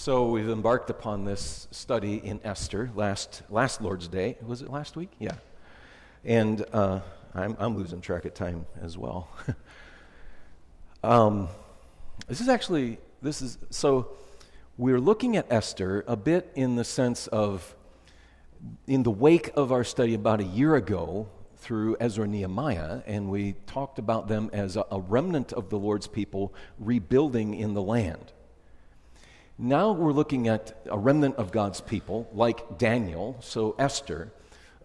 So we've embarked upon this study in Esther last last Lord's Day. Was it last week? Yeah. And uh, I'm, I'm losing track of time as well. um, this is actually this is so we're looking at Esther a bit in the sense of in the wake of our study about a year ago through Ezra and Nehemiah, and we talked about them as a, a remnant of the Lord's people rebuilding in the land. Now we're looking at a remnant of God's people, like Daniel, so Esther,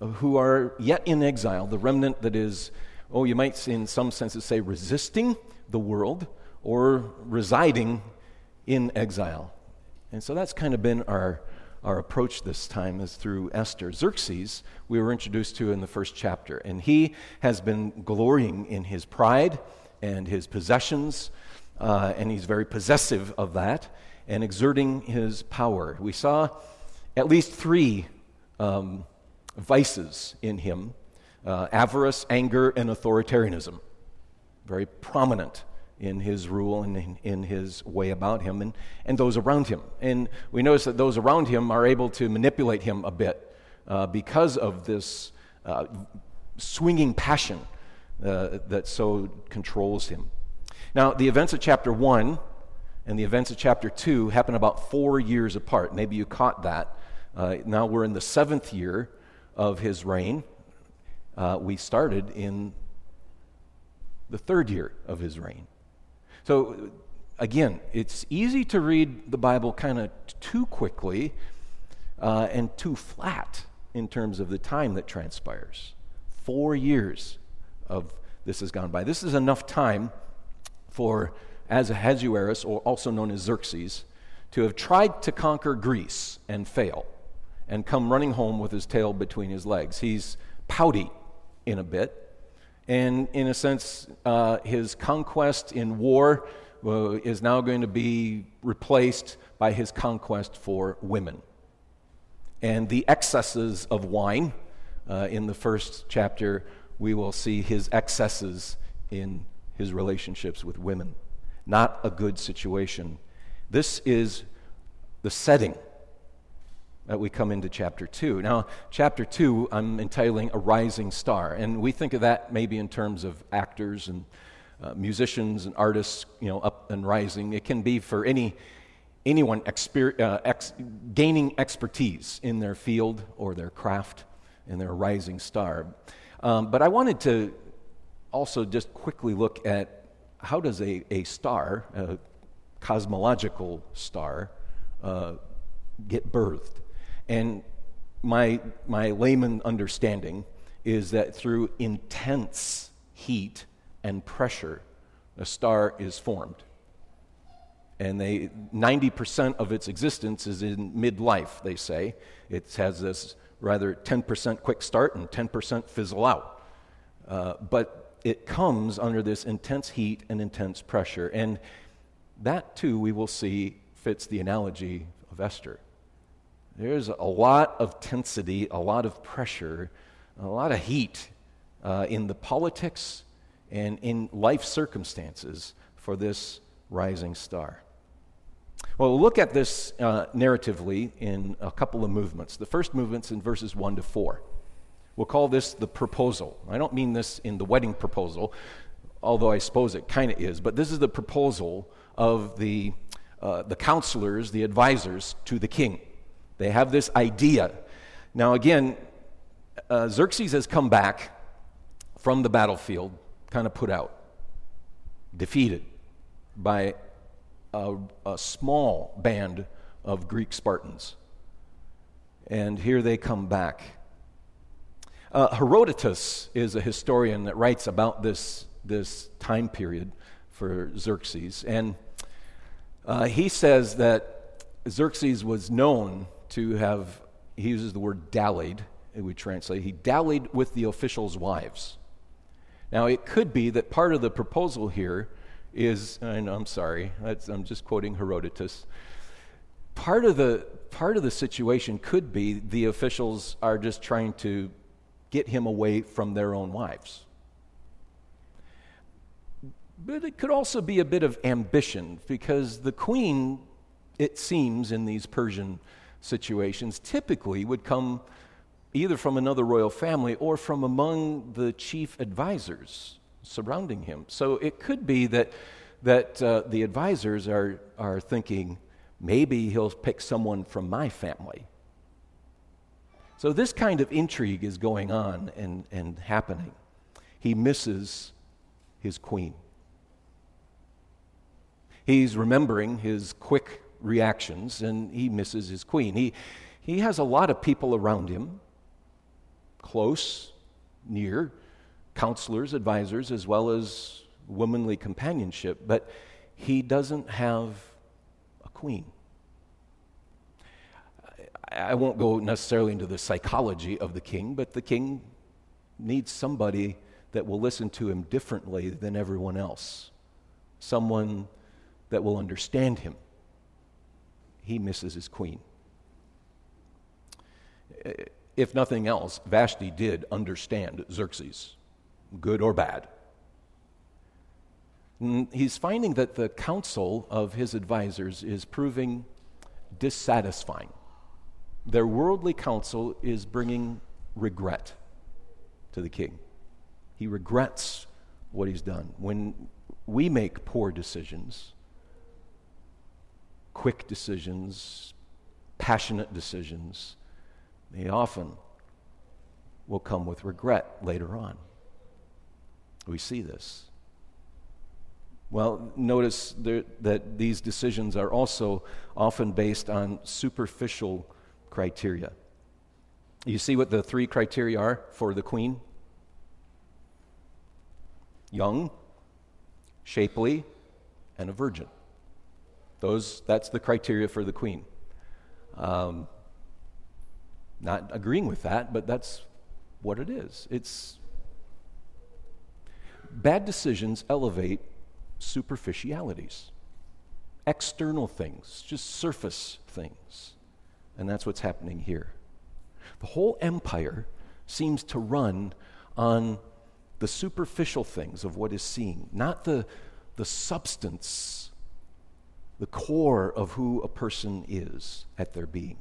uh, who are yet in exile, the remnant that is, oh, you might in some senses say resisting the world or residing in exile. And so that's kind of been our, our approach this time is through Esther. Xerxes, we were introduced to in the first chapter, and he has been glorying in his pride and his possessions, uh, and he's very possessive of that and exerting his power. We saw at least three um, vices in him uh, avarice, anger, and authoritarianism. Very prominent in his rule and in, in, his way about him and, and those around him. And we notice that those around him are able to manipulate him a bit uh, because of this uh, swinging passion uh, that so controls him. Now, the events of chapter 1 and the events of chapter 2 happen about four years apart. Maybe you caught that. Uh, now we're in the seventh year of his reign. Uh, we started in the third year of his reign. So, again, it's easy to read the Bible kind of too quickly uh, and too flat in terms of the time that transpires. Four years of this has gone by. This is enough time for as Ahasuerus, or also known as Xerxes, to have tried to conquer Greece and fail and come running home with his tail between his legs. He's pouty in a bit. And in a sense, uh, his conquest in war uh, is now going to be replaced by his conquest for women. And the excesses of wine, uh, in the first chapter, we will see his excesses in his relationships with women not a good situation. This is the setting that we come into chapter 2. Now, chapter 2, I'm entitling A Rising Star, and we think of that maybe in terms of actors and uh, musicians and artists, you know, up and rising. It can be for any anyone exper- uh, ex- gaining expertise in their field or their craft and their rising star. Um, but I wanted to also just quickly look at how does a, a star, a cosmological star, uh, get birthed? And my, my layman understanding is that through intense heat and pressure, a star is formed. And they, 90% of its existence is in midlife, they say. It has this rather 10% quick start and 10% fizzle out. Uh, but it comes under this intense heat and intense pressure. And that, too, we will see fits the analogy of Esther. There's a lot of tensity, a lot of pressure, a lot of heat uh, in the politics and in life circumstances for this rising star. Well, we'll look at this uh, narratively in a couple of movements. The first movement's in verses 1 to 4. We'll call this the proposal. I don't mean this in the wedding proposal, although I suppose it kind of is, but this is the proposal of the, uh, the counselors, the advisors to the king. They have this idea. Now, again, uh, Xerxes has come back from the battlefield, kind of put out, defeated by a, a small band of Greek Spartans. And here they come back uh, Herodotus is a historian that writes about this, this time period for Xerxes. And uh, he says that Xerxes was known to have, he uses the word dallied, it would translate, he dallied with the officials' wives. Now, it could be that part of the proposal here is, and I'm sorry, I'm just quoting Herodotus. Part of, the, part of the situation could be the officials are just trying to get him away from their own wives. But it could also be a bit of ambition because the queen it seems, in these Persian situations, typically would come either from another royal family or from among the chief advisors surrounding him. So it could be that, that uh, the advisors are, are thinking, maybe he'll pick someone from my family. So this kind of intrigue is going on and, and happening. He misses his queen. He's remembering his quick reactions and he misses his queen. He, he has a lot of people around him, close, near, counselors, advisors, as well as womanly companionship, but he doesn't have a queen. I won't go necessarily into the psychology of the king, but the king needs somebody that will listen to him differently than everyone else, someone that will understand him. He misses his queen. If nothing else, Vashti did understand Xerxes, good or bad. He's finding that the counsel of his advisors is proving dissatisfying. Their worldly counsel is bringing regret to the king. He regrets what he's done. When we make poor decisions, quick decisions, passionate decisions, they often will come with regret later on. We see this. Well, notice there, that these decisions are also often based on superficial criteria. You see what the three criteria are for the queen? Young, shapely, and a virgin. Those, that's the criteria for the queen. Um, not agreeing with that, but that's what it is. It's bad decisions elevate superficialities, external things, just surface things. And that's what's happening here. The whole empire seems to run on the superficial things of what is seen, not the, the substance, the core of who a person is at their being.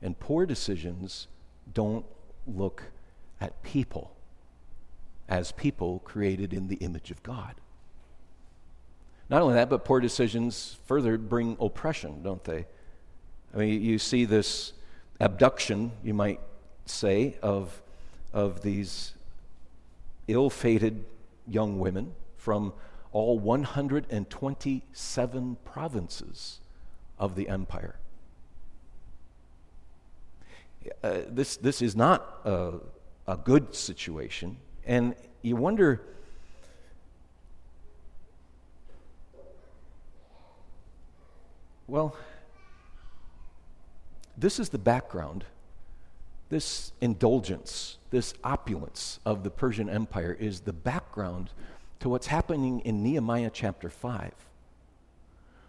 And poor decisions don't look at people as people created in the image of God. Not only that, but poor decisions further bring oppression, don't they? I mean, you see this abduction, you might say, of, of these ill fated young women from all 127 provinces of the empire. Uh, this, this is not a, a good situation, and you wonder. Well, this is the background. This indulgence, this opulence of the Persian Empire is the background to what's happening in Nehemiah chapter 5.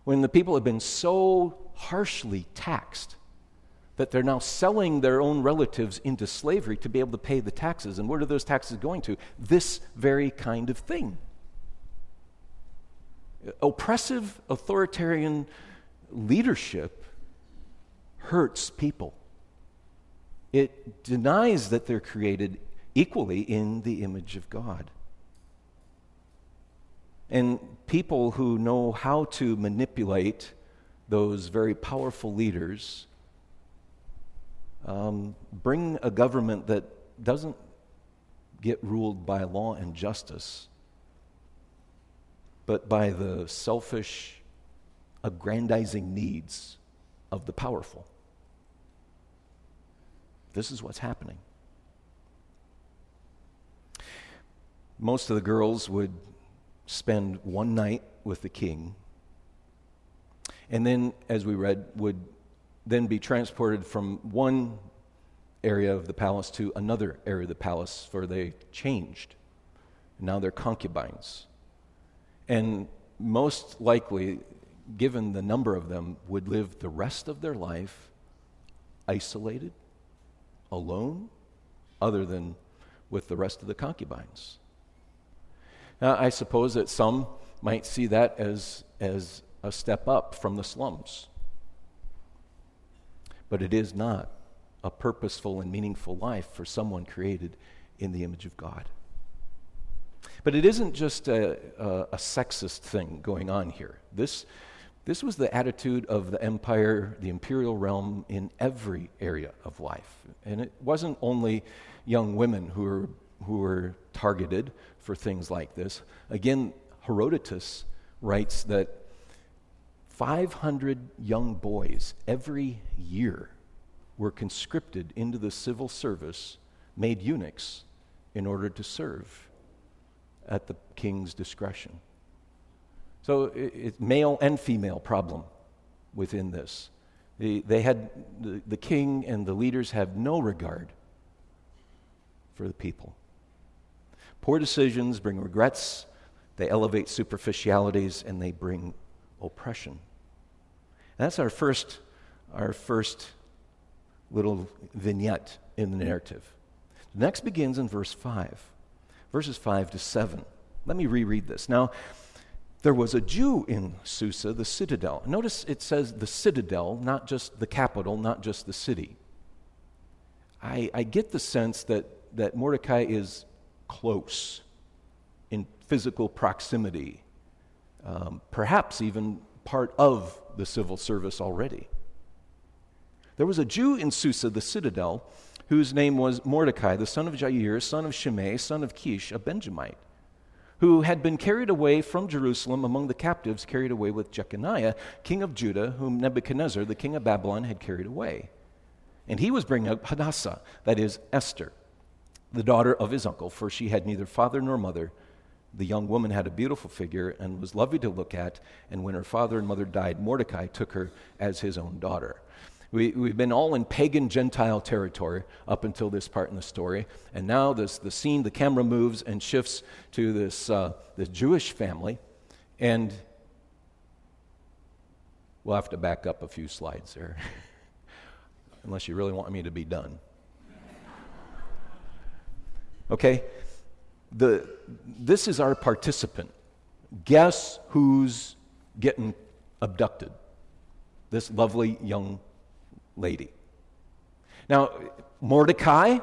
When the people have been so harshly taxed that they're now selling their own relatives into slavery to be able to pay the taxes. And where are those taxes going to? This very kind of thing. Oppressive, authoritarian leadership hurts people. It denies that they're created equally in the image of God. And people who know how to manipulate those very powerful leaders um, bring a government that doesn't get ruled by law and justice, but by the selfish, aggrandizing needs of the powerful. This is what's happening. Most of the girls would spend one night with the king, and then, as we read, would then be transported from one area of the palace to another area of the palace, for they changed. Now they're concubines. And most likely, given the number of them, would live the rest of their life isolated, alone, other than with the rest of the concubines. Now, I suppose that some might see that as, as a step up from the slums. But it is not a purposeful and meaningful life for someone created in the image of God. But it isn't just a, a, a, sexist thing going on here. This, this was the attitude of the empire, the imperial realm, in every area of life. And it wasn't only young women who were, who were targeted for things like this. Again, Herodotus writes that 500 young boys every year were conscripted into the civil service, made eunuchs, in order to serve at the king's discretion. So it's male and female problem within this. The, they had, the, the king and the leaders have no regard for the people. Poor decisions bring regrets, they elevate superficialities, and they bring oppression. And that's our first, our first little vignette in the narrative. The next begins in verse 5, verses 5 to 7. Let me reread this. Now, there was a Jew in Susa, the citadel. Notice it says the citadel, not just the capital, not just the city. I, I get the sense that, that Mordecai is close in physical proximity, um, perhaps even part of the civil service already. There was a Jew in Susa, the citadel, whose name was Mordecai, the son of Jair, son of Shimei, son of Kish, a Benjamite, who had been carried away from Jerusalem among the captives, carried away with Jeconiah, king of Judah, whom Nebuchadnezzar, the king of Babylon, had carried away. And he was bringing up Hadassah, that is, Esther, the daughter of his uncle, for she had neither father nor mother. The young woman had a beautiful figure and was lovely to look at, and when her father and mother died, Mordecai took her as his own daughter. We, we've been all in pagan Gentile territory up until this part in the story. And now this, the scene, the camera moves and shifts to this, uh, this Jewish family. And we'll have to back up a few slides there, unless you really want me to be done. Okay? The, this is our participant. Guess who's getting abducted? This lovely young lady. Now, Mordecai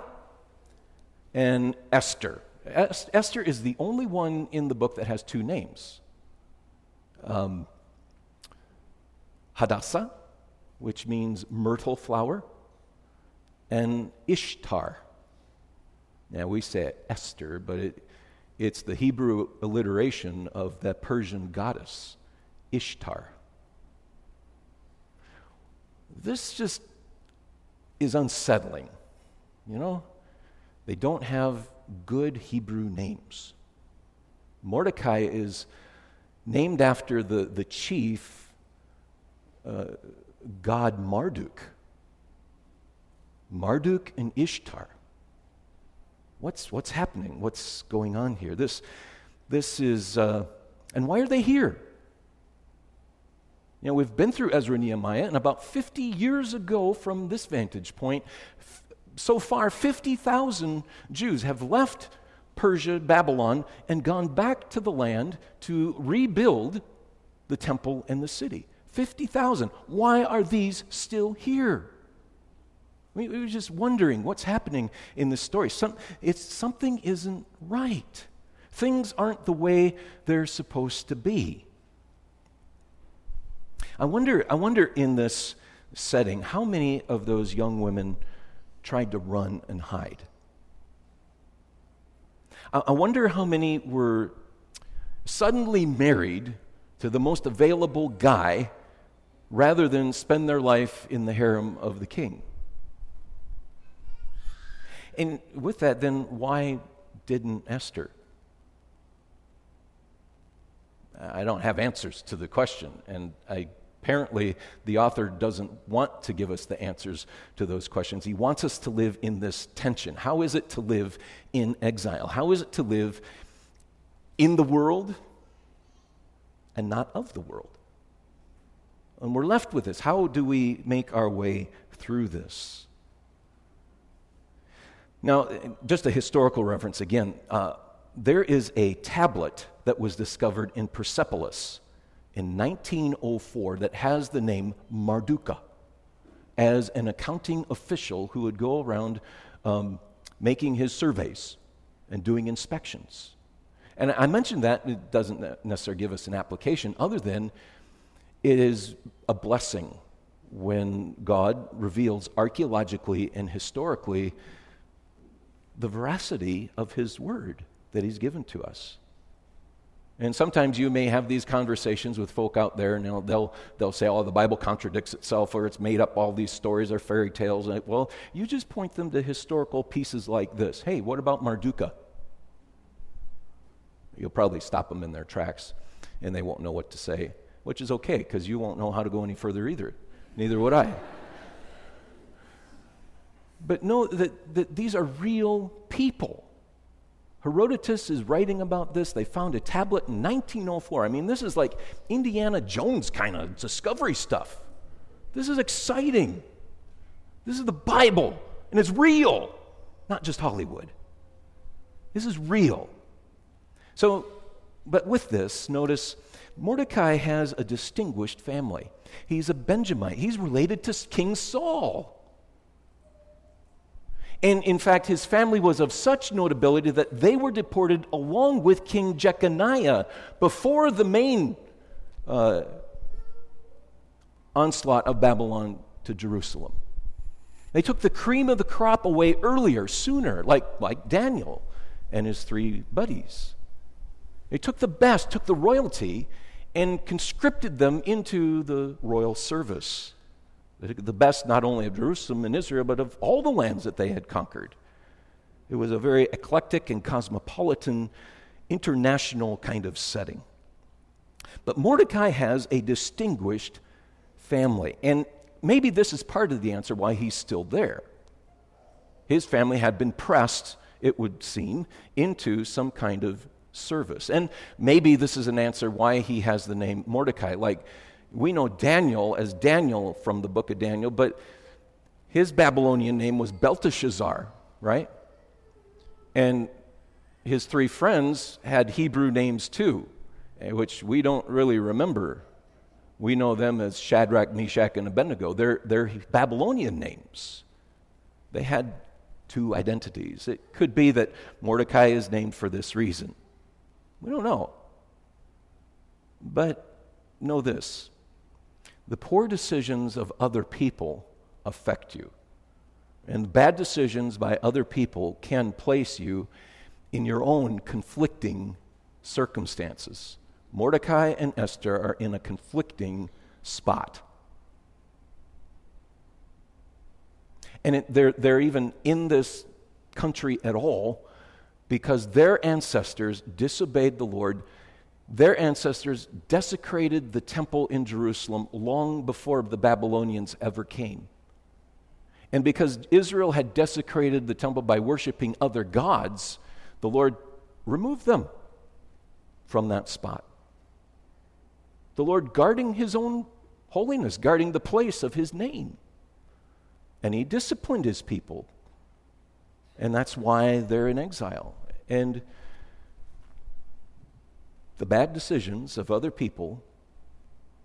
and Esther. Esther is the only one in the book that has two names um, Hadassah, which means myrtle flower, and Ishtar. Now, we say Esther, but it, it's the Hebrew alliteration of the Persian goddess, Ishtar. This just is unsettling. You know, they don't have good Hebrew names. Mordecai is named after the, the chief uh, god Marduk. Marduk and Ishtar. What's, what's happening? What's going on here? This, this is, uh, and why are they here? You know, we've been through Ezra and Nehemiah, and about 50 years ago from this vantage point, so far 50,000 Jews have left Persia, Babylon, and gone back to the land to rebuild the temple and the city. 50,000. Why are these still here? We, we were just wondering what's happening in this story. Some, it's, something isn't right. Things aren't the way they're supposed to be. I wonder, I wonder in this setting how many of those young women tried to run and hide. I, wonder how many were suddenly married to the most available guy rather than spend their life in the harem of the king. And with that, then, why didn't Esther? I don't have answers to the question, and I Apparently, the author doesn't want to give us the answers to those questions. He wants us to live in this tension. How is it to live in exile? How is it to live in the world and not of the world? And we're left with this. How do we make our way through this? Now, just a historical reference again. Uh, there is a tablet that was discovered in Persepolis in 1904 that has the name Marduka as an accounting official who would go around um, making his surveys and doing inspections. And I mentioned that it doesn't necessarily give us an application, other than it is a blessing when God reveals archaeologically and historically the veracity of His word that He's given to us. And sometimes you may have these conversations with folk out there, and they'll, they'll, they'll say, oh, the Bible contradicts itself, or it's made up all these stories or fairy tales. And, well, you just point them to historical pieces like this. Hey, what about Marduka? You'll probably stop them in their tracks, and they won't know what to say, which is okay, because you won't know how to go any further either. Neither would I. But know that, that these are real people. Herodotus is writing about this. They found a tablet in 1904. I mean, this is like Indiana Jones kind of discovery stuff. This is exciting. This is the Bible, and it's real, not just Hollywood. This is real. So, but with this, notice Mordecai has a distinguished family. He's a Benjamite, he's related to King Saul. And in fact, his family was of such notability that they were deported along with King Jeconiah before the main uh, onslaught of Babylon to Jerusalem. They took the cream of the crop away earlier, sooner, like, like Daniel and his three buddies. They took the best, took the royalty, and conscripted them into the royal service the best not only of Jerusalem and Israel, but of all the lands that they had conquered. It was a very eclectic and cosmopolitan, international kind of setting. But Mordecai has a distinguished family, and maybe this is part of the answer why he's still there. His family had been pressed, it would seem, into some kind of service. And maybe this is an answer why he has the name Mordecai. Like, we know Daniel as Daniel from the book of Daniel, but his Babylonian name was Belteshazzar, right? And his three friends had Hebrew names too, eh, which we don't really remember. We know them as Shadrach, Meshach, and Abednego. They're, they're Babylonian names. They had two identities. It could be that Mordecai is named for this reason. We don't know. But know this the poor decisions of other people affect you. And bad decisions by other people can place you in your own conflicting circumstances. Mordecai and Esther are in a conflicting spot. And it, they're, they're even in this country at all because their ancestors disobeyed the Lord their ancestors desecrated the temple in Jerusalem long before the Babylonians ever came. And because Israel had desecrated the temple by worshiping other gods, the Lord removed them from that spot. The Lord guarding his own holiness, guarding the place of his name. And he disciplined his people. And that's why they're in exile. And the bad decisions of other people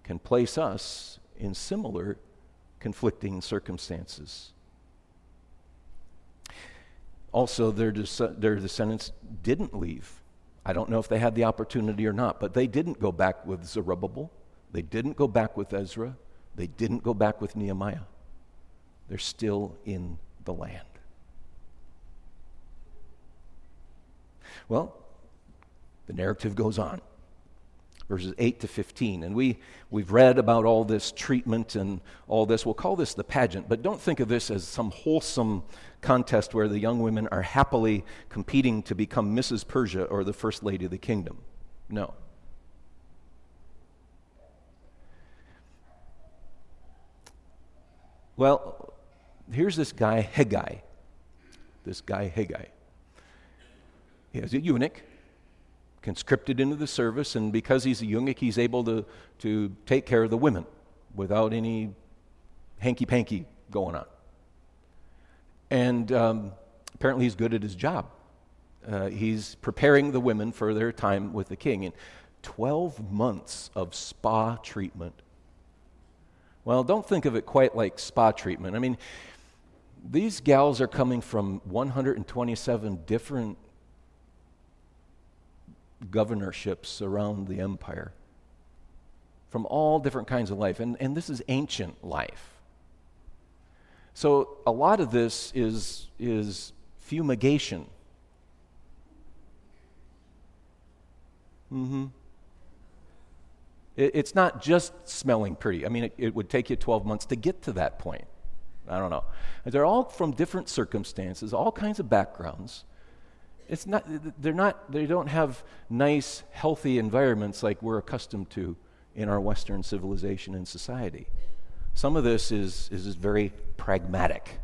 can place us in similar conflicting circumstances. Also, their, their descendants didn't leave. I don't know if they had the opportunity or not, but they didn't go back with Zerubbabel. They didn't go back with Ezra. They didn't go back with Nehemiah. They're still in the land. Well, the narrative goes on. Verses 8 to 15. And we, we've read about all this treatment and all this. We'll call this the pageant, but don't think of this as some wholesome contest where the young women are happily competing to become Mrs. Persia or the First Lady of the Kingdom. No. Well, here's this guy, Hegai. This guy, Hegai. He has a eunuch conscripted into the service, and because he's a eunuch, he's able to, to take care of the women without any hanky panky going on. And um, apparently, he's good at his job. Uh, he's preparing the women for their time with the king. And 12 months of spa treatment. Well, don't think of it quite like spa treatment. I mean, these gals are coming from 127 different governorships around the empire, from all different kinds of life. And, and this is ancient life. So a lot of this is, is fumigation. Mm-hmm. It, it's not just smelling pretty. I mean, it, it would take you 12 months to get to that point. I don't know. They're all from different circumstances, all kinds of backgrounds. It's not, they're not, they don't have nice, healthy environments like we're accustomed to in our Western civilization and society. Some of this is, is very pragmatic.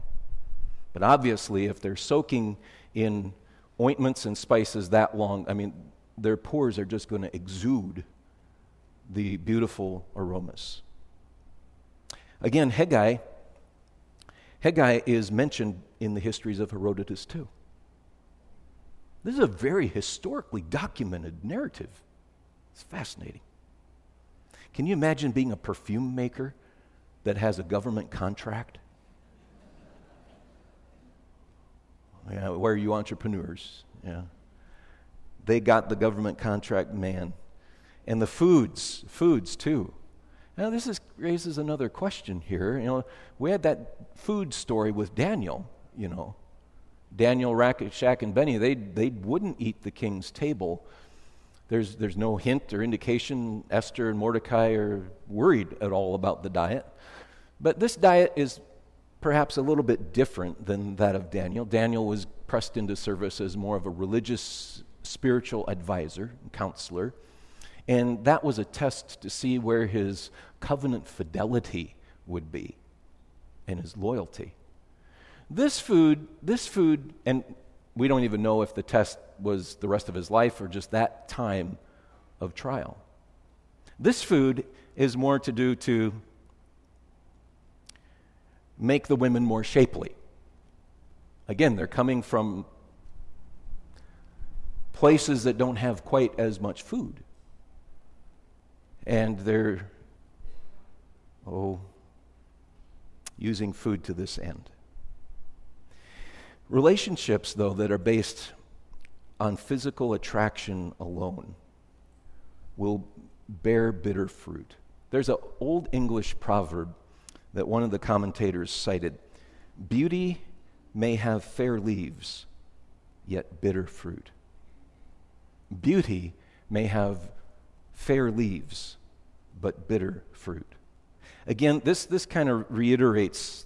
But obviously, if they're soaking in ointments and spices that long, I mean, their pores are just going to exude the beautiful aromas. Again, Hegai, Hegai is mentioned in the histories of Herodotus too. This is a very historically documented narrative. It's fascinating. Can you imagine being a perfume maker that has a government contract? Yeah, where are you entrepreneurs? Yeah. They got the government contract man and the foods, foods too. Now, this is, raises another question here. You know, we had that food story with Daniel, you know. Daniel, Shadrach, and Benny, they, they wouldn't eat the king's table. There's, there's no hint or indication Esther and Mordecai are worried at all about the diet. But this diet is perhaps a little bit different than that of Daniel. Daniel was pressed into service as more of a religious, spiritual advisor, counselor. And that was a test to see where his covenant fidelity would be and his loyalty. This food, this food, and we don't even know if the test was the rest of his life or just that time of trial. This food is more to do to make the women more shapely. Again, they're coming from places that don't have quite as much food and they're, oh, using food to this end. Relationships, though, that are based on physical attraction alone will bear bitter fruit. There's an old English proverb that one of the commentators cited Beauty may have fair leaves, yet bitter fruit. Beauty may have fair leaves, but bitter fruit. Again, this, this kind of reiterates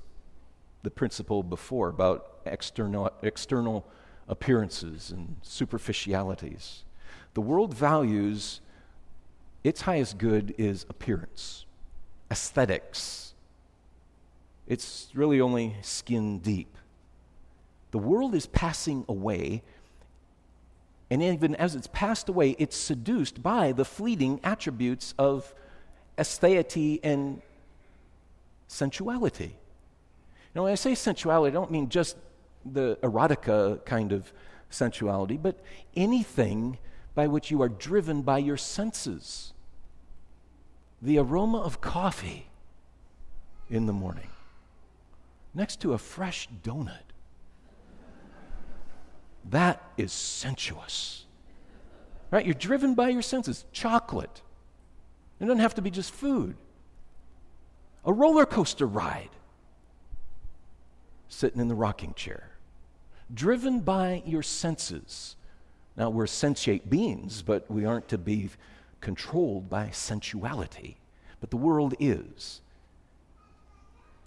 the principle before about external, external appearances and superficialities. The world values its highest good is appearance, aesthetics. It's really only skin deep. The world is passing away and even as it's passed away, it's seduced by the fleeting attributes of aestheity and sensuality. Now, when I say sensuality, I don't mean just the erotica kind of sensuality, but anything by which you are driven by your senses. The aroma of coffee in the morning next to a fresh donut that is sensuous. Right? You're driven by your senses. Chocolate. It doesn't have to be just food. A roller coaster ride. Sitting in the rocking chair. Driven by your senses. Now, we're sensate beings, but we aren't to be controlled by sensuality. But the world is.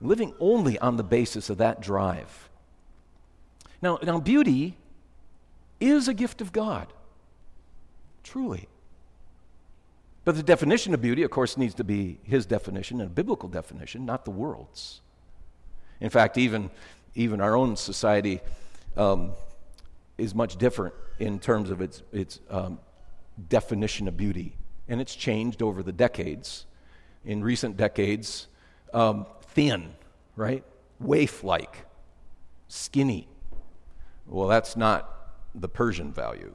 Living only on the basis of that drive. Now, now beauty is a gift of God. Truly. But the definition of beauty, of course, needs to be his definition, a biblical definition, not the world's. In fact, even, even our own society um, is much different in terms of its, its um, definition of beauty. And it's changed over the decades. In recent decades, um, thin, right? Waif like, skinny. Well, that's not the Persian value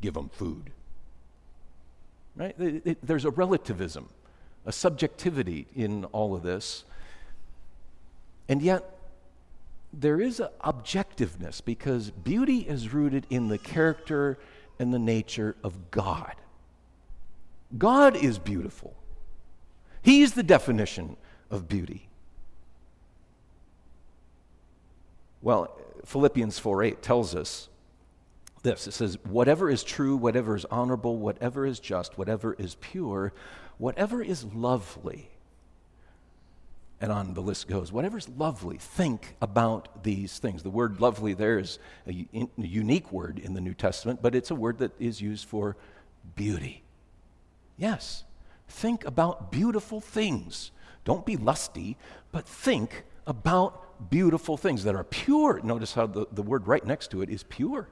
give them food. right? It, it, there's a relativism, a subjectivity in all of this. And yet, there is an objectiveness because beauty is rooted in the character and the nature of God. God is beautiful. He's the definition of beauty. Well, Philippians 4 8 tells us this it says, Whatever is true, whatever is honorable, whatever is just, whatever is pure, whatever is lovely. And on the list goes, Whatever's lovely, think about these things. The word lovely there is a, unique word in the New Testament, but it's a word that is used for beauty. Yes, think about beautiful things. Don't be lusty, but think about beautiful things that are pure. Notice how the, the word right next to it is pure.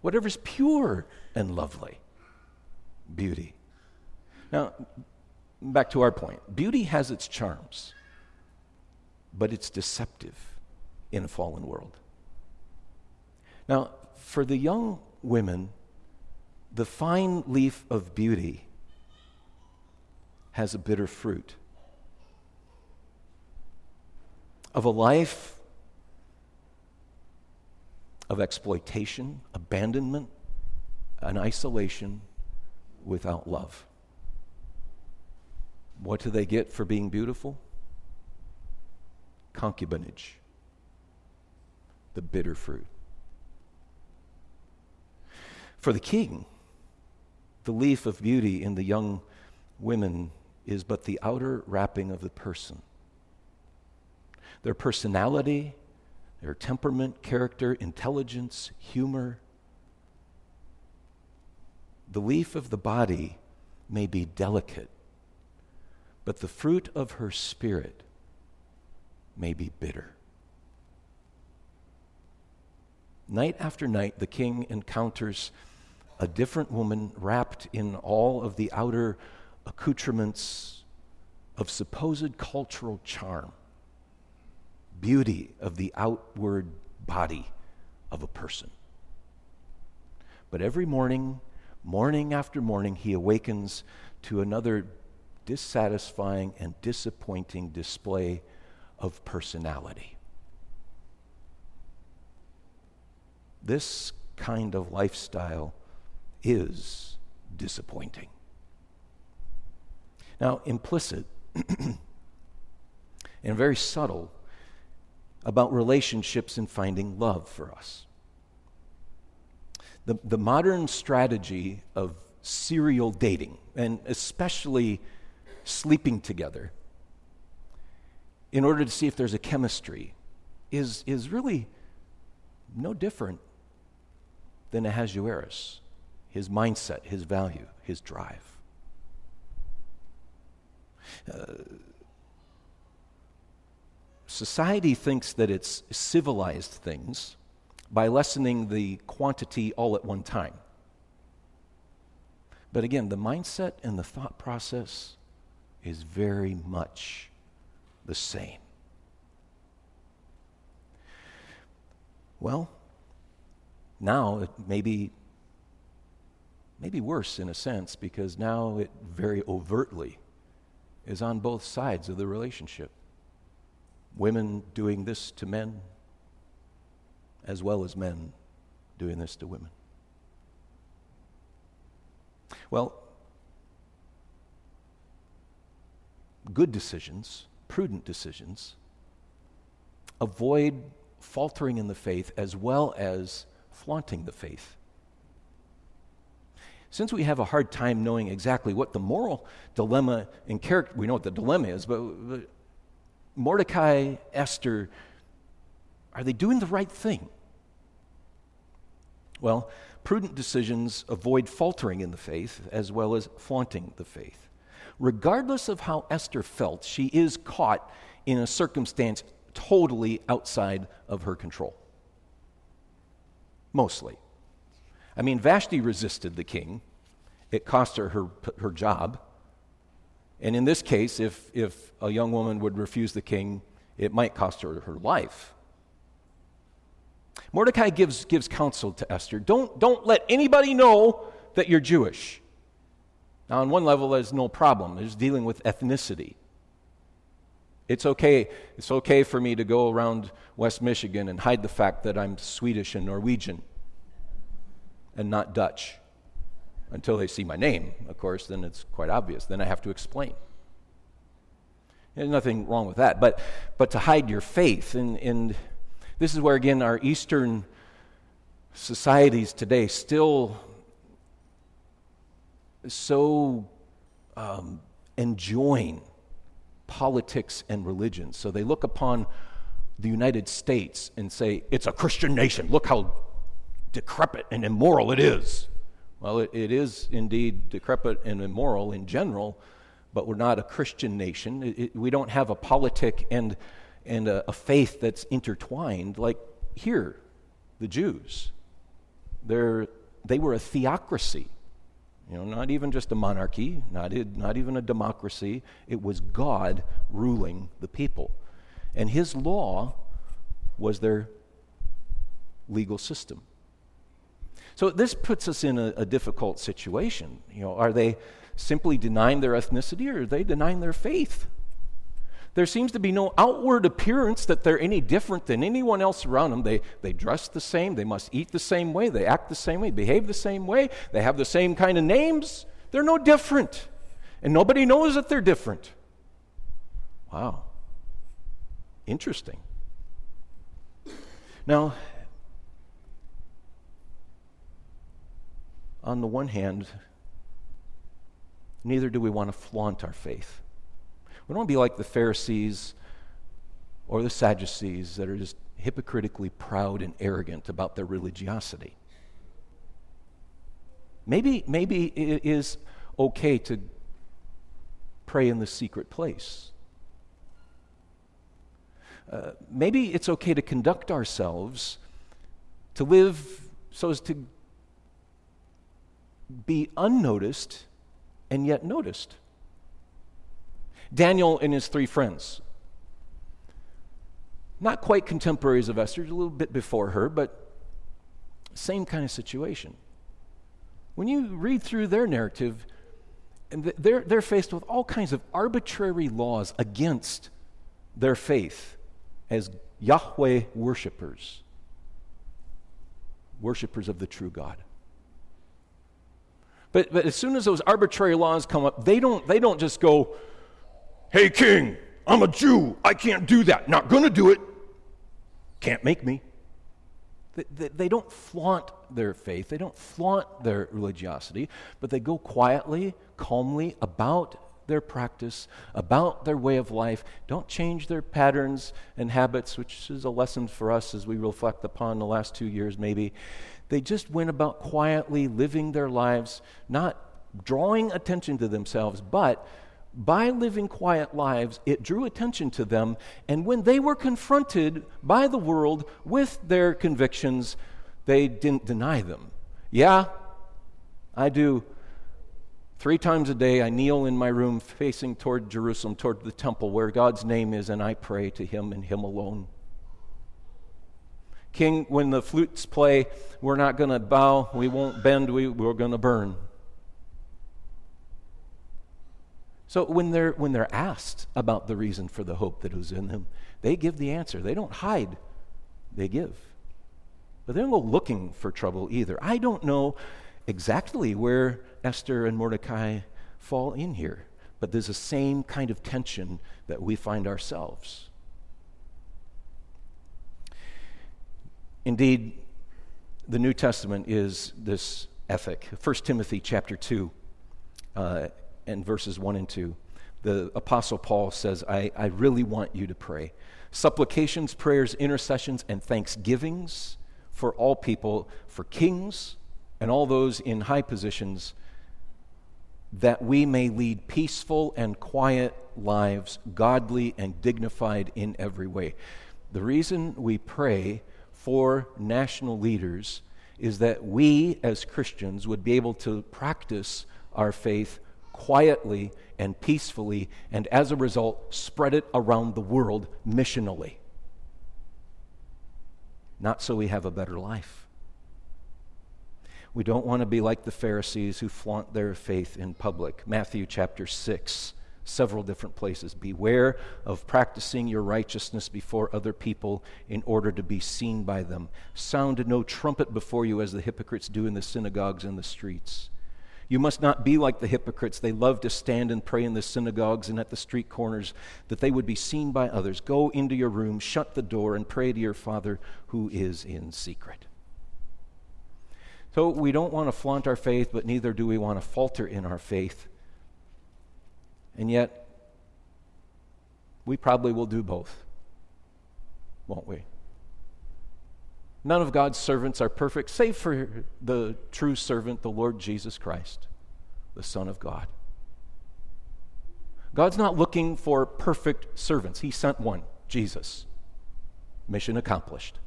Whatever's pure and lovely. Beauty. Now, back to our point beauty has its charms, but it's deceptive in a fallen world. Now, for the young women, the fine leaf of beauty has a bitter fruit of a life of exploitation, abandonment, and isolation without love. What do they get for being beautiful? Concubinage, the bitter fruit. For the king, the leaf of beauty in the young women is but the outer wrapping of the person. Their personality, their temperament, character, intelligence, humor. The leaf of the body may be delicate, but the fruit of her spirit may be bitter. Night after night, the king encounters a different woman wrapped in all of the outer accoutrements of supposed cultural charm, beauty of the outward body of a person. But every morning, morning after morning, he awakens to another dissatisfying and disappointing display of personality. This kind of lifestyle is disappointing. Now, implicit and very subtle about relationships and finding love for us. The, the modern strategy of serial dating, and especially sleeping together, in order to see if there's a chemistry, is, is really no different than Ahasuerus, his mindset, his value, his drive. Uh, society thinks that it's civilized things by lessening the quantity all at one time. But again, the mindset and the thought process is very much the same. Well, now it may be maybe worse in a sense because now it very overtly is on both sides of the relationship. Women doing this to men, as well as men doing this to women. Well, good decisions, prudent decisions, avoid faltering in the faith as well as flaunting the faith since we have a hard time knowing exactly what the moral dilemma and character, we know what the dilemma is, but, but Mordecai, Esther, are they doing the right thing? Well, prudent decisions avoid faltering in the faith as well as flaunting the faith. Regardless of how Esther felt, she is caught in a circumstance totally outside of her control. Mostly. I mean, Vashti resisted the king. It cost her her, her job. And in this case, if, if a young woman would refuse the king, it might cost her her life. Mordecai gives, gives counsel to Esther don't, don't let anybody know that you're Jewish. Now, on one level, there's no problem. There's dealing with ethnicity. It's okay. It's okay for me to go around West Michigan and hide the fact that I'm Swedish and Norwegian and not Dutch until they see my name, of course, then it's quite obvious. Then I have to explain. There's nothing wrong with that. But, but to hide your faith, and, and this is where, again, our Eastern societies today still so um, enjoin politics and religion. So they look upon the United States and say, it's a Christian nation. Look how decrepit and immoral it is. Well, it, it is indeed decrepit and immoral in general, but we're not a Christian nation. It, it, we don't have a politic and, and a, a faith that's intertwined like here, the Jews. They're, they were a theocracy. You know, not even just a monarchy, not, not even a democracy. It was God ruling the people. And his law was their legal system. So this puts us in a, a, difficult situation. You know, are they simply denying their ethnicity or are they denying their faith? There seems to be no outward appearance that they're any different than anyone else around them. They, they dress the same, they must eat the same way, they act the same way, behave the same way, they have the same kind of names. They're no different. And nobody knows that they're different. Wow. Interesting. Now, on the one hand, neither do we want to flaunt our faith. We don't want to be like the Pharisees or the Sadducees that are just hypocritically proud and arrogant about their religiosity. Maybe, maybe it is okay to pray in the secret place. Uh, maybe it's okay to conduct ourselves, to live so as to be unnoticed and yet noticed. Daniel and his three friends, not quite contemporaries of Esther, a little bit before her, but same kind of situation. When you read through their narrative, and they're, they're faced with all kinds of arbitrary laws against their faith as Yahweh worshippers, worshippers of the true God. But, but as soon as those arbitrary laws come up, they don't, they don't just go, hey, king, I'm a Jew. I can't do that. Not going to do it. Can't make me. They, don't flaunt their faith, they don't flaunt their religiosity, but they go quietly, calmly about their practice, about their way of life. Don't change their patterns and habits, which is a lesson for us as we reflect upon the last two years, maybe. They just went about quietly living their lives, not drawing attention to themselves, but by living quiet lives, it drew attention to them. And when they were confronted by the world with their convictions, they didn't deny them. Yeah, I do. Three times a day, I kneel in my room facing toward Jerusalem, toward the temple where God's name is, and I pray to Him and Him alone. King, when the flutes play, we're not going to bow, we won't bend, we, we're going to burn. So when they're, when they're asked about the reason for the hope that is in them, they give the answer. They don't hide, they give. But they don't go looking for trouble either. I don't know exactly where Esther and Mordecai fall in here, but there's the same kind of tension that we find ourselves. Indeed, the New Testament is this ethic. 1 Timothy chapter 2 uh, and verses 1 and 2. The Apostle Paul says, I, I really want you to pray. Supplications, prayers, intercessions, and thanksgivings for all people, for kings and all those in high positions, that we may lead peaceful and quiet lives, godly and dignified in every way. The reason we pray for national leaders is that we as Christians would be able to practice our faith quietly and peacefully, and as a result, spread it around the world missionally. Not so we have a better life. We don't want to be like the Pharisees who flaunt their faith in public. Matthew chapter 6, several different places. Beware of practicing your righteousness before other people in order to be seen by them. Sound no trumpet before you as the hypocrites do in the synagogues and the streets. You must not be like the hypocrites. They love to stand and pray in the synagogues and at the street corners that they would be seen by others. Go into your room, shut the door, and pray to your Father who is in secret. So we don't want to flaunt our faith, but neither do we want to falter in our faith. And yet, we probably will do both, won't we? None of God's servants are perfect, save for the true servant, the Lord Jesus Christ, the Son of God. God's not looking for perfect servants. He sent one, Jesus. Mission accomplished.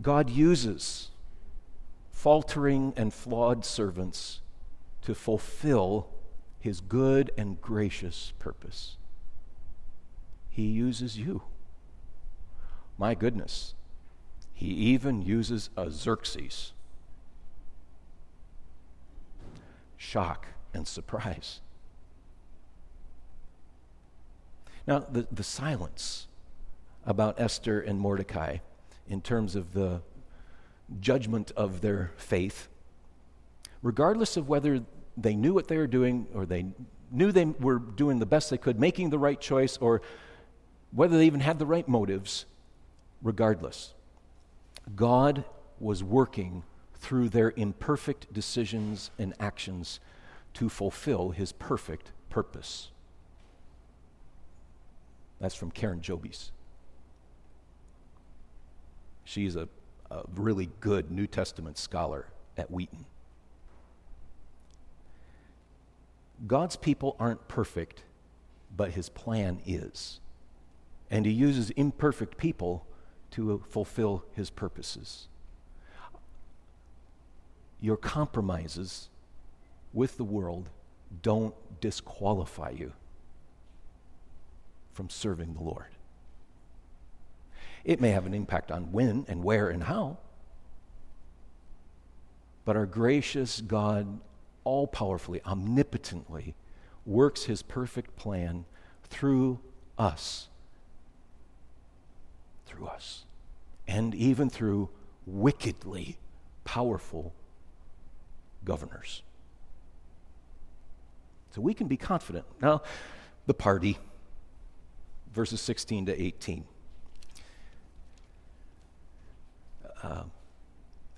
God uses faltering and flawed servants to fulfill his good and gracious purpose. He uses you. My goodness, he even uses a Xerxes. Shock and surprise. Now, the, the silence about Esther and Mordecai in terms of the judgment of their faith, regardless of whether they knew what they were doing or they knew they were doing the best they could, making the right choice, or whether they even had the right motives, regardless, God was working through their imperfect decisions and actions to fulfill his perfect purpose. That's from Karen Jobes. She's a, a really good New Testament scholar at Wheaton. God's people aren't perfect, but his plan is. And he uses imperfect people to fulfill his purposes. Your compromises with the world don't disqualify you from serving the Lord. It may have an impact on when and where and how. But our gracious God, all powerfully, omnipotently, works his perfect plan through us. Through us. And even through wickedly powerful governors. So we can be confident. Now, the party, verses 16 to 18. uh,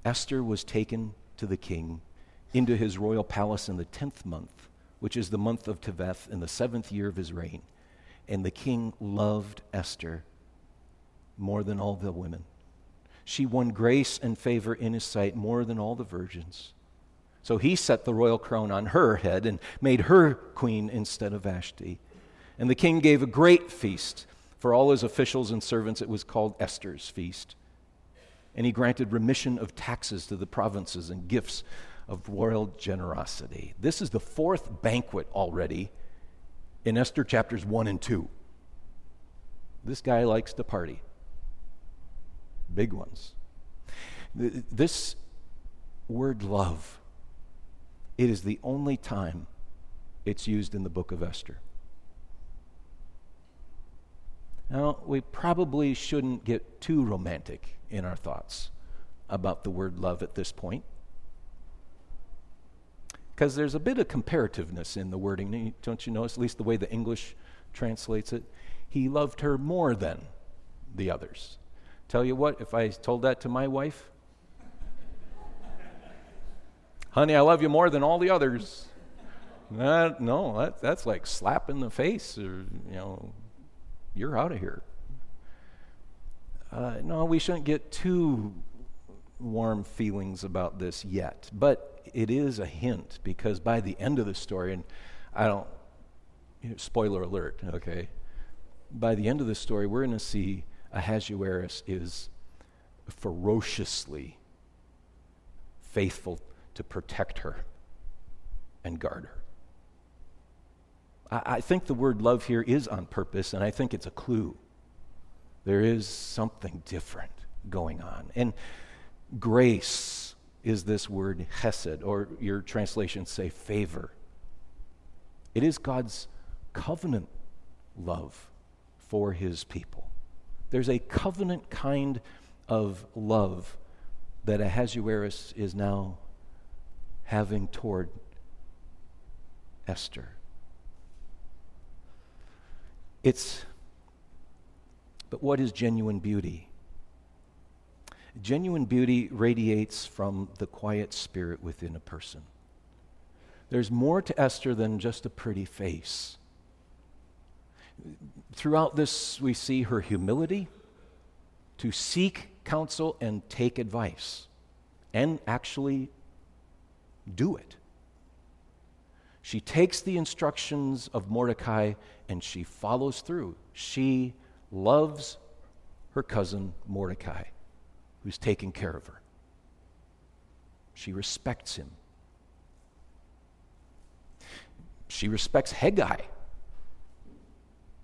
Esther was taken to the king into his royal palace in the tenth month, which is the month of Tebeth, in the seventh year of his reign. And the king loved Esther more than all the women. She won grace and favor in his sight more than all the virgins. So he set the royal crown on her head and made her queen instead of Vashti. And the king gave a great feast for all his officials and servants. It was called Esther's feast and he granted remission of taxes to the provinces and gifts of royal generosity. This is the fourth banquet already in Esther chapters 1 and 2. This guy likes to party. Big ones. This word love, it is the only time it's used in the book of Esther. Now, we probably shouldn't get too romantic in our thoughts about the word love at this point. Because there's a bit of comparativeness in the wording. Don't you notice, at least the way the English translates it? He loved her more than the others. Tell you what, if I told that to my wife, honey, I love you more than all the others. That, no, that, that's like slap in the face, or, you know, you're out of here uh, no, we shouldn't get too warm feelings about this yet. But it is a hint because by the end of the story, and I don't, you know, spoiler alert, okay? By the end of the story, we're going to see Ahasuerus is ferociously faithful to protect her and guard her. I, I think the word love here is on purpose, and I think it's a clue there is something different going on. And grace is this word chesed, or your translations say favor. It is God's covenant love for his people. There's a covenant kind of love that Ahasuerus is now having toward Esther. It's, but what is genuine beauty? Genuine beauty radiates from the quiet spirit within a person. There's more to Esther than just a pretty face. Throughout this, we see her humility to seek counsel and take advice and actually do it. She takes the instructions of Mordecai and she follows through. She loves her cousin Mordecai, who's taking care of her. She respects him. She respects Hegai,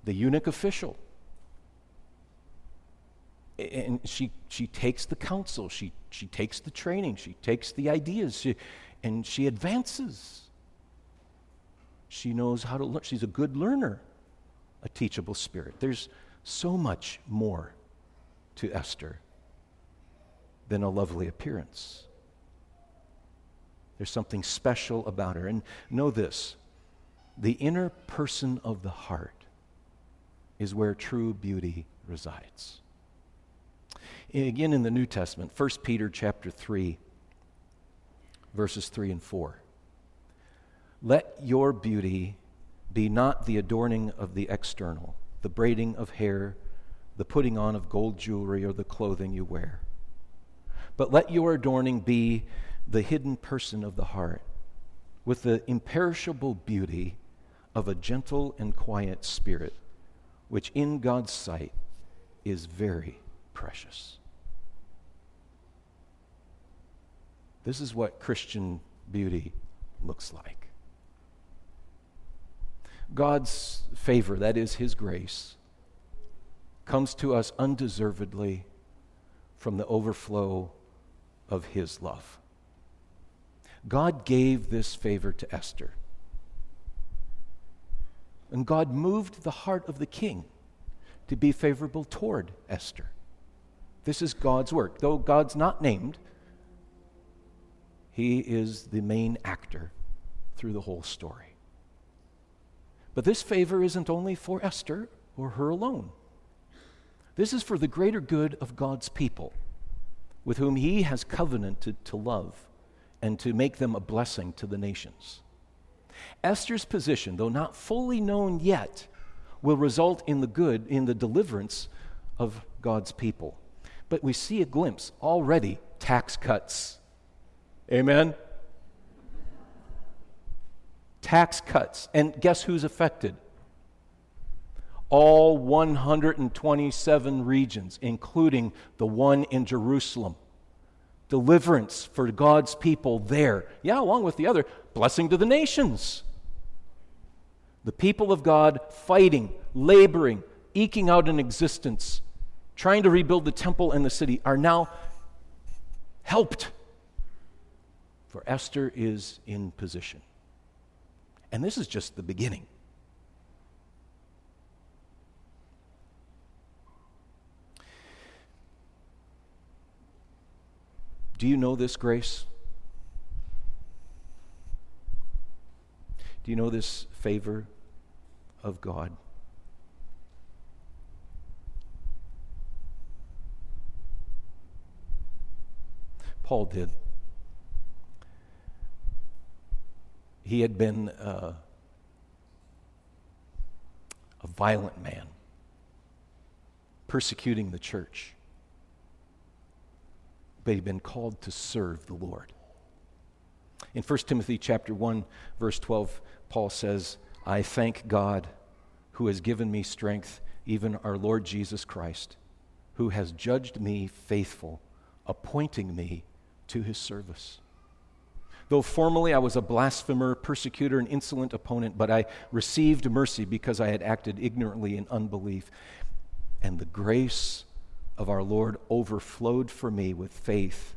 the eunuch official. And she, she takes the counsel, she, she takes the training, she takes the ideas, she, and she advances. She knows how to learn. She's a good learner, a teachable spirit. There's so much more to Esther than a lovely appearance. There's something special about her. And know this the inner person of the heart is where true beauty resides. Again in the New Testament, 1 Peter chapter 3, verses 3 and 4. Let your beauty be not the adorning of the external, the braiding of hair, the putting on of gold jewelry, or the clothing you wear. But let your adorning be the hidden person of the heart, with the imperishable beauty of a gentle and quiet spirit, which in God's sight is very precious. This is what Christian beauty looks like. God's favor, that is His grace, comes to us undeservedly from the overflow of His love. God gave this favor to Esther. And God moved the heart of the king to be favorable toward Esther. This is God's work. Though God's not named, He is the main actor through the whole story. But this favor isn't only for Esther or her alone. This is for the greater good of God's people, with whom He has covenanted to love and to make them a blessing to the nations. Esther's position, though not fully known yet, will result in the good, in the deliverance of God's people. But we see a glimpse already tax cuts. Amen? tax cuts. And guess who's affected? All 127 regions, including the one in Jerusalem. Deliverance for God's people there. Yeah, along with the other, blessing to the nations. The people of God fighting, laboring, eking out an existence, trying to rebuild the temple and the city are now helped. For Esther is in position. And this is just the beginning. Do you know this grace? Do you know this favor of God? Paul did. He had been uh, a violent man, persecuting the church. But he'd been called to serve the Lord. In 1 Timothy chapter 1, verse 12, Paul says, I thank God who has given me strength, even our Lord Jesus Christ, who has judged me faithful, appointing me to his service. Though formerly I was a blasphemer, persecutor, and insolent opponent, but I received mercy because I had acted ignorantly in unbelief. And the grace of our Lord overflowed for me with faith